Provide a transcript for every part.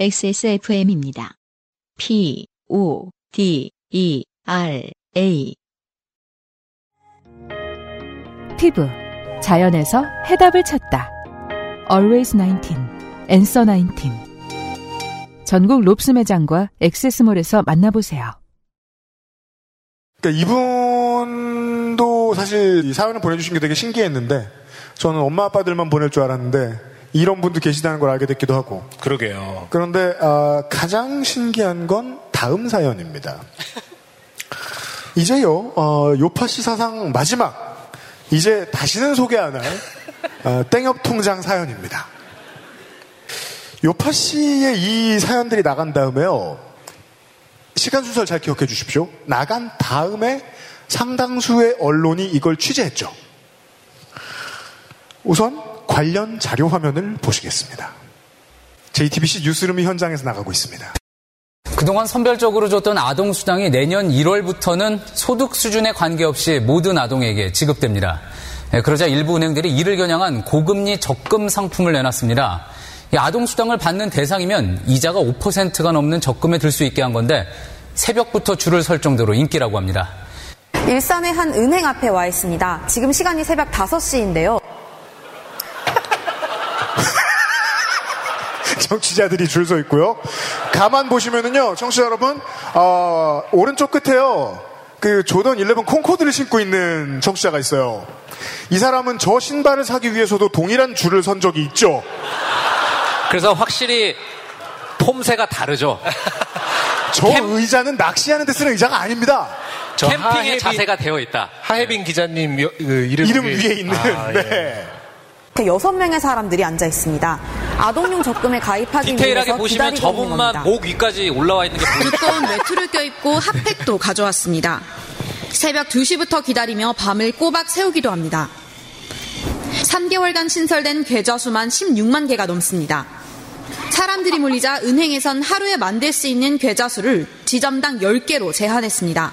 XSFM입니다. P, O, D, E, R, A. 피부. 자연에서 해답을 찾다. Always 19. Answer 19. 전국 롭스 매장과 엑세스몰에서 만나보세요. 그러니까 이분도 사실 이 사연을 보내주신 게 되게 신기했는데 저는 엄마 아빠들만 보낼 줄 알았는데 이런 분도 계시다는 걸 알게 됐기도 하고. 그러게요. 그런데 아, 가장 신기한 건 다음 사연입니다. 이제요 어, 요파시 사상 마지막 이제 다시는 소개 안할 어, 땡협 통장 사연입니다. 요파시의 이 사연들이 나간 다음에요 시간 순서를 잘 기억해 주십시오. 나간 다음에 상당수의 언론이 이걸 취재했죠. 우선 관련 자료 화면을 보시겠습니다. JTBC 뉴스룸이 현장에서 나가고 있습니다. 그동안 선별적으로 줬던 아동 수당이 내년 1월부터는 소득 수준에 관계없이 모든 아동에게 지급됩니다. 예, 그러자 일부 은행들이 이를 겨냥한 고금리 적금 상품을 내놨습니다. 아동 수당을 받는 대상이면 이자가 5%가 넘는 적금에 들 수 있게 한 건데 새벽부터 줄을 설 정도로 인기라고 합니다. 일산의 한 은행 앞에 와 있습니다. 지금 시간이 새벽 5시인데요. 청취자들이 줄 서 있고요. 가만 보시면은요, 청취자 여러분, 어, 오른쪽 끝에요. 그 조던 11 콩코드를 신고 있는 청취자가 있어요. 이 사람은 저 신발을 사기 위해서도 동일한 줄을 선 적이 있죠. 그래서 확실히 폼새가 다르죠. 저 의자는 낚시하는 데 쓰는 의자가 아닙니다. 캠핑의 자세가 되어 있다. 하혜빈 기자님 여- 그 이름, 이름 위에 있는. 아, 예. 네. 이렇게 여섯 명의 사람들이 앉아 있습니다. 아동용 적금에 가입하기 디테일하게 위해서 보시면 기다리고 있는 저분만. 목 위까지 올라와 있는 게 보이죠. 두꺼운 외투를 껴입고 핫팩도 가져왔습니다. 새벽 2시부터 기다리며 밤을 꼬박 새우기도 합니다. 3개월간 신설된 계좌 수만 16만 개가 넘습니다. 사람들이 몰리자 은행에선 하루에 만들 수 있는 계좌 수를 지점당 10개로 제한했습니다.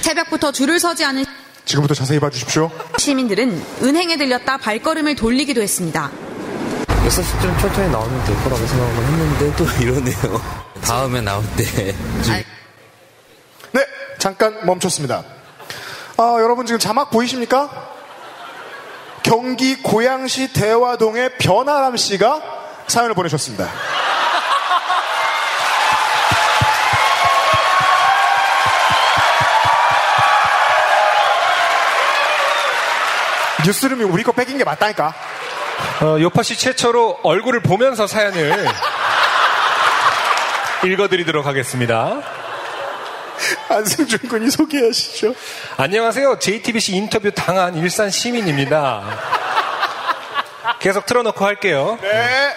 새벽부터 줄을 서지 않은 지금부터 자세히 봐주십시오. 시민들은 은행에 들렸다 발걸음을 돌리기도 했습니다. 6시쯤 천천히 나오면 될 거라고 생각을 했는데 또 이러네요. 다음에 나올 때. 네, 잠깐 멈췄습니다. 아, 여러분 지금 자막 보이십니까? 경기 고양시 대화동의 변아람 씨가 사연을 보내셨습니다. 뉴스룸이 우리 거 뺏긴 게 맞다니까. 어, 요파 씨 최초로 얼굴을 보면서 사연을 읽어드리도록 하겠습니다. 안승준 군이 소개하시죠. 안녕하세요. JTBC 인터뷰 당한 일산 시민입니다. 계속 틀어놓고 할게요. 네.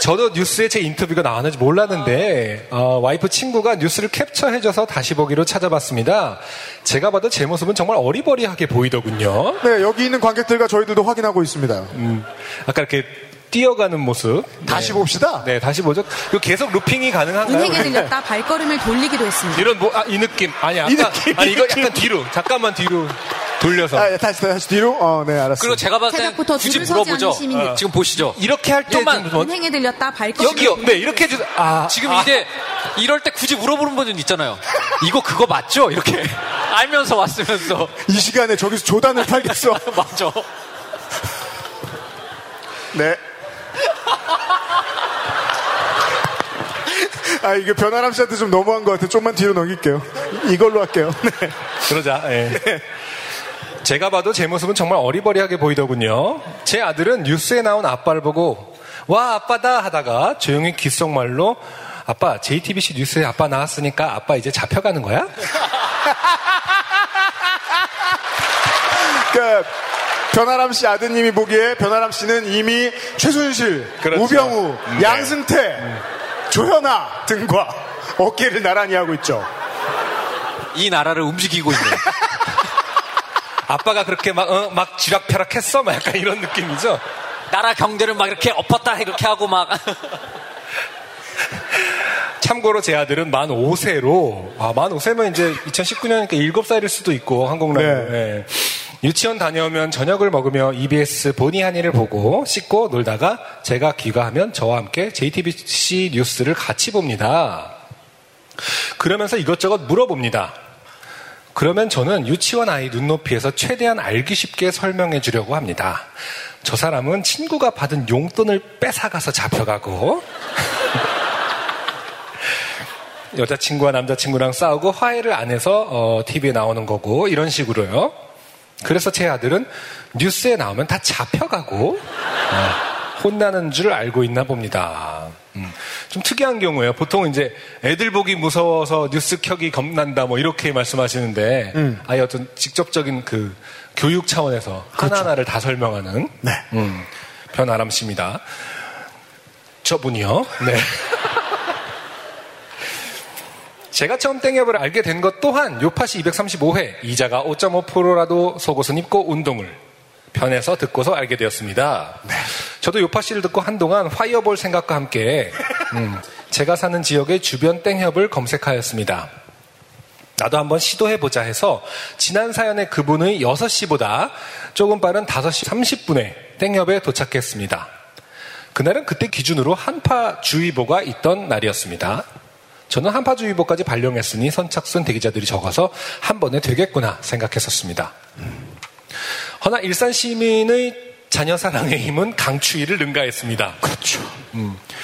저도 뉴스에 제 인터뷰가 나왔는지 몰랐는데 어, 와이프 친구가 뉴스를 캡처해줘서 다시 보기로 찾아봤습니다. 제가 봐도 제 모습은 정말 어리버리하게 보이더군요. 네, 여기 있는 관객들과 저희들도 확인하고 있습니다. 음, 아까 이렇게 뛰어가는 모습 다시 봅시다. 네, 다시 보죠. 이거 계속 루핑이 가능한가요? 은행에 들렸다 발걸음을 돌리기도 했습니다. 이런 뭐, 아, 이 느낌. 아니, 아까, 이 느낌, 아니, 이 이거. 약간 뒤로. 잠깐만 뒤로 돌려서. 아, 예, 다시, 다시 뒤로? 어, 네, 알았어요. 그리고 제가 봤을 땐 새벽부터 굳이 물어보죠. 어, 지금 보시죠. 이렇게 할 때. 뭐- 은행에 들렸다 발걸음을 여기요. 네, 이렇게 해주, 아. 지금 아. 이제 이럴 때 굳이 물어보는 분은 있잖아요. 이거 그거 맞죠? 이렇게 알면서 왔으면서 이 시간에 저기서 조단을 팔겠어. 맞죠. 네. 아, 이게 변아람 씨한테 좀 너무한 것 같아. 좀만 뒤로 넘길게요. 이걸로 할게요. 네. 그러자, 예. 제가 봐도 제 모습은 정말 어리버리하게 보이더군요. 제 아들은 뉴스에 나온 아빠를 보고, 와, 아빠다 하다가 조용히 귓속말로, 아빠, JTBC 뉴스에 아빠 나왔으니까 아빠 이제 잡혀가는 거야? 그러니까 변아람 씨 아드님이 보기에 변아람 씨는 이미 최순실, 그렇죠. 우병우, 네. 양승태, 조현아 등과 어깨를 나란히 하고 있죠. 이 나라를 움직이고 있는. 아빠가 그렇게 막, 어, 막 쥐락펴락 했어? 막 약간 이런 느낌이죠? 나라 경제를 막 이렇게 엎었다 이렇게 하고 막 참고로 제 아들은 만 5세로, 아, 만 5세면 이제 2019년이니까 7살일 수도 있고, 한국 나이로. 네. 예. 유치원 다녀오면 저녁을 먹으며 EBS 보니 한이를 보고 씻고 놀다가 제가 귀가하면 저와 함께 JTBC 뉴스를 같이 봅니다. 그러면서 이것저것 물어봅니다. 그러면 저는 유치원 아이 눈높이에서 최대한 알기 쉽게 설명해 주려고 합니다. 저 사람은 친구가 받은 용돈을 뺏어가서 잡혀가고 여자친구와 남자친구랑 싸우고 화해를 안 해서 어, TV에 나오는 거고 이런 식으로요. 그래서 제 아들은 뉴스에 나오면 다 잡혀가고 어, 혼나는 줄 알고 있나 봅니다. 음, 좀 특이한 경우예요. 보통 이제 애들 보기 무서워서 뉴스 켜기 겁난다 뭐 이렇게 말씀하시는데 아예 어떤 직접적인 그 교육 차원에서 하나하나를 다 설명하는 네. 음, 변아람 씨입니다. 저분이요. 네. 제가 처음 땡협을 알게 된 것 또한 요파시 235회 이자가 5.5%라도 속옷은 입고 운동을 편에서 듣고서 알게 되었습니다. 저도 요파 씨를 듣고 한동안 화이어볼 생각과 함께 음, 제가 사는 지역의 주변 땡협을 검색하였습니다. 나도 한번 시도해보자 해서 지난 사연의 그분의 6시보다 조금 빠른 5시 30분에 땡협에 도착했습니다. 그날은 그때 기준으로 한파주의보가 있던 날이었습니다. 저는 한파주의보까지 발령했으니 선착순 대기자들이 적어서 한 번에 되겠구나 생각했었습니다. 허나 일산 시민의 자녀 사랑의 힘은 강추위를 능가했습니다. 그렇죠.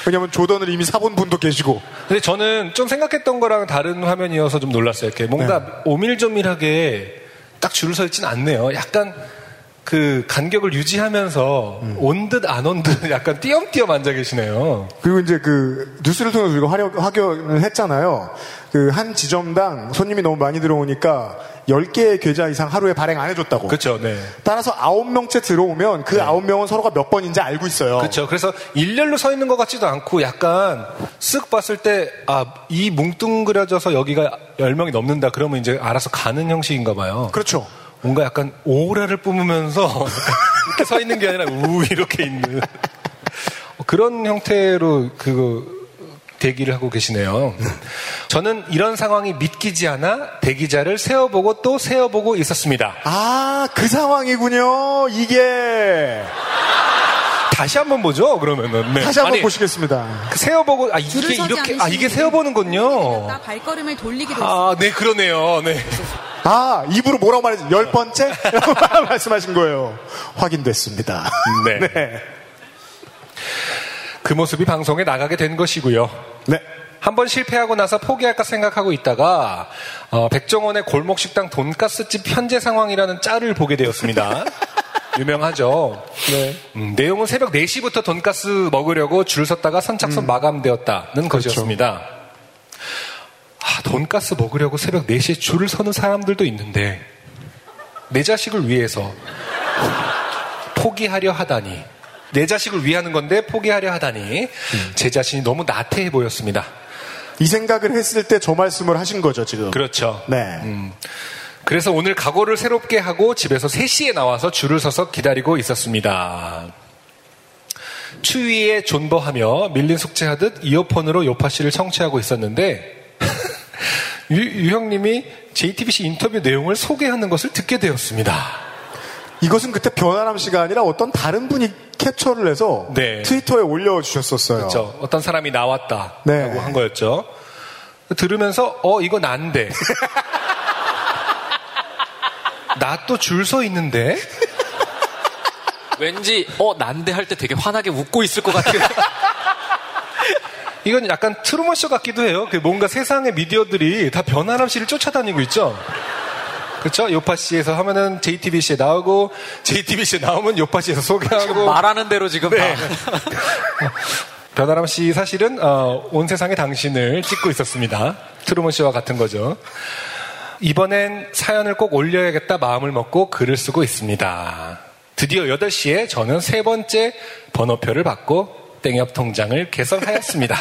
왜냐면 조던을 이미 사본 분도 계시고. 근데 저는 좀 생각했던 거랑 다른 화면이어서 좀 놀랐어요. 이렇게 뭔가 오밀조밀하게 딱 줄을 서 있진 않네요. 약간 그 간격을 유지하면서 온듯 안 온 듯 약간 띄엄띄엄 앉아 계시네요. 그리고 이제 그 뉴스를 통해서 우리가 화력, 확연을 했잖아요. 그 한 지점당 손님이 너무 많이 들어오니까 10개의 계좌 이상 하루에 발행 안 해줬다고. 그렇죠. 네. 따라서 9명째 들어오면 그 9명은 서로가 몇 번인지 알고 있어요. 그렇죠. 그래서 일렬로 서 있는 것 같지도 않고 약간 쓱 봤을 때 아, 이 뭉뚱그려져서 여기가 10명이 넘는다 그러면 이제 알아서 가는 형식인가 봐요. 그렇죠. 뭔가 약간 오라를 뿜으면서 이렇게 서 있는 게 아니라 우 이렇게 있는 그런 형태로 그거 대기를 하고 계시네요. 저는 이런 상황이 믿기지 않아 대기자를 세어보고 또 세어보고 있었습니다. 아, 그 상황이군요. 이게. 다시 한번 보죠. 그러면은 네. 다시 한번 아니, 보시겠습니다. 그 세어보고 아 이게 이렇게 아 이게 세어보는군요. 나 발걸음을 돌리기도 했어요. 아, 네 그러네요. 네. 아, 입으로 뭐라고 말했지? 열 번째? 라고 말씀하신 거예요. 확인됐습니다. 네. 네. 그 모습이 방송에 나가게 된 것이고요. 네. 한번 실패하고 나서 포기할까 생각하고 있다가 어, 백종원의 골목식당 돈가스집 현재 상황이라는 짤을 보게 되었습니다. 유명하죠. 음, 내용은 새벽 4시부터 돈가스 먹으려고 줄 섰다가 선착순 마감되었다는 것이었습니다. 아, 돈가스 먹으려고 새벽 4시에 줄을 서는 사람들도 있는데 내 자식을 위해서 포기하려 하다니 내 자식을 위하는 건데 포기하려 하다니 제 자신이 너무 나태해 보였습니다. 이 생각을 했을 때 저 말씀을 하신 거죠, 지금. 그렇죠. 네. 음, 그래서 오늘 각오를 새롭게 하고 집에서 3시에 나와서 줄을 서서 기다리고 있었습니다. 추위에 존버하며 밀린 숙제하듯 이어폰으로 요파 씨를 청취하고 있었는데 유, 유 형님이 JTBC 인터뷰 내용을 소개하는 것을 듣게 되었습니다. 이것은 그때 변화람 씨가 아니라 어떤 다른 분이 캡처를 해서 네. 트위터에 올려주셨었어요. 그렇죠. 어떤 사람이 나왔다라고 네. 한 거였죠. 들으면서 어 이거 난데 나 또 줄 서 있는데 왠지 어 난데 할 때 되게 환하게 웃고 있을 것 같은. 이건 약간 트루먼 쇼 같기도 해요. 그 뭔가 세상의 미디어들이 다 변화람 씨를 쫓아다니고 있죠. 그렇죠? 요파씨에서 하면은 JTBC에 나오고 JTBC에 나오면 요파씨에서 소개하고 말하는 대로 지금 네. 다. 변화람 씨 사실은 어, 온 세상의 당신을 찍고 있었습니다. 트루먼 쇼와 같은 거죠. 이번엔 사연을 꼭 올려야겠다 마음을 먹고 글을 쓰고 있습니다. 드디어 8시에 저는 세 번째 번호표를 받고 땡협 통장을 개설하였습니다.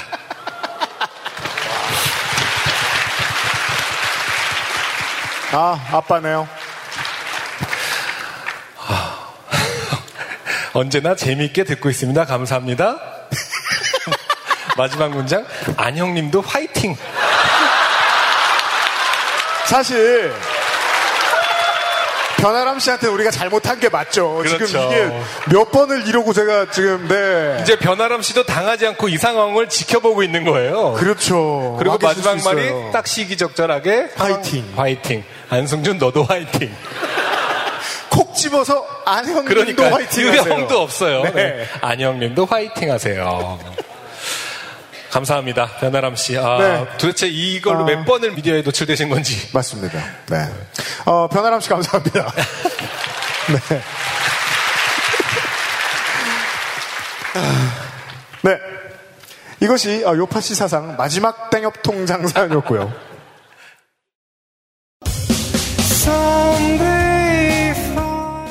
아, 아빠네요. 언제나 재미있게 듣고 있습니다. 감사합니다. 마지막 문장 안형님도 화이팅. 사실 변아람 씨한테 우리가 잘못한 게 맞죠. 지금 그렇죠. 이게 몇 번을 이러고 제가 지금 네. 이제 변아람 씨도 당하지 않고 이 상황을 지켜보고 있는 거예요. 그렇죠. 그리고 마지막 수 말이. 딱 시기적절하게 화이팅. 화이팅. 안승준 너도 화이팅. 콕 집어서 안형님도 그러니까 화이팅 하세요. 유형도 없어요. 네. 네. 안형님도 화이팅 하세요. 감사합니다. 변아람 씨. 아, 네. 도대체 이걸로 아. 몇 번을 미디어에 노출되신 건지. 맞습니다. 네. 어, 변아람 씨 감사합니다. 네. 네. 이것이 어, 요파시 사상 마지막 땡협 통 장 사연이었고요.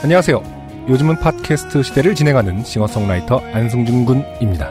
안녕하세요. 요즘은 팟캐스트 시대를 진행하는 싱어송라이터 안승준 군입니다.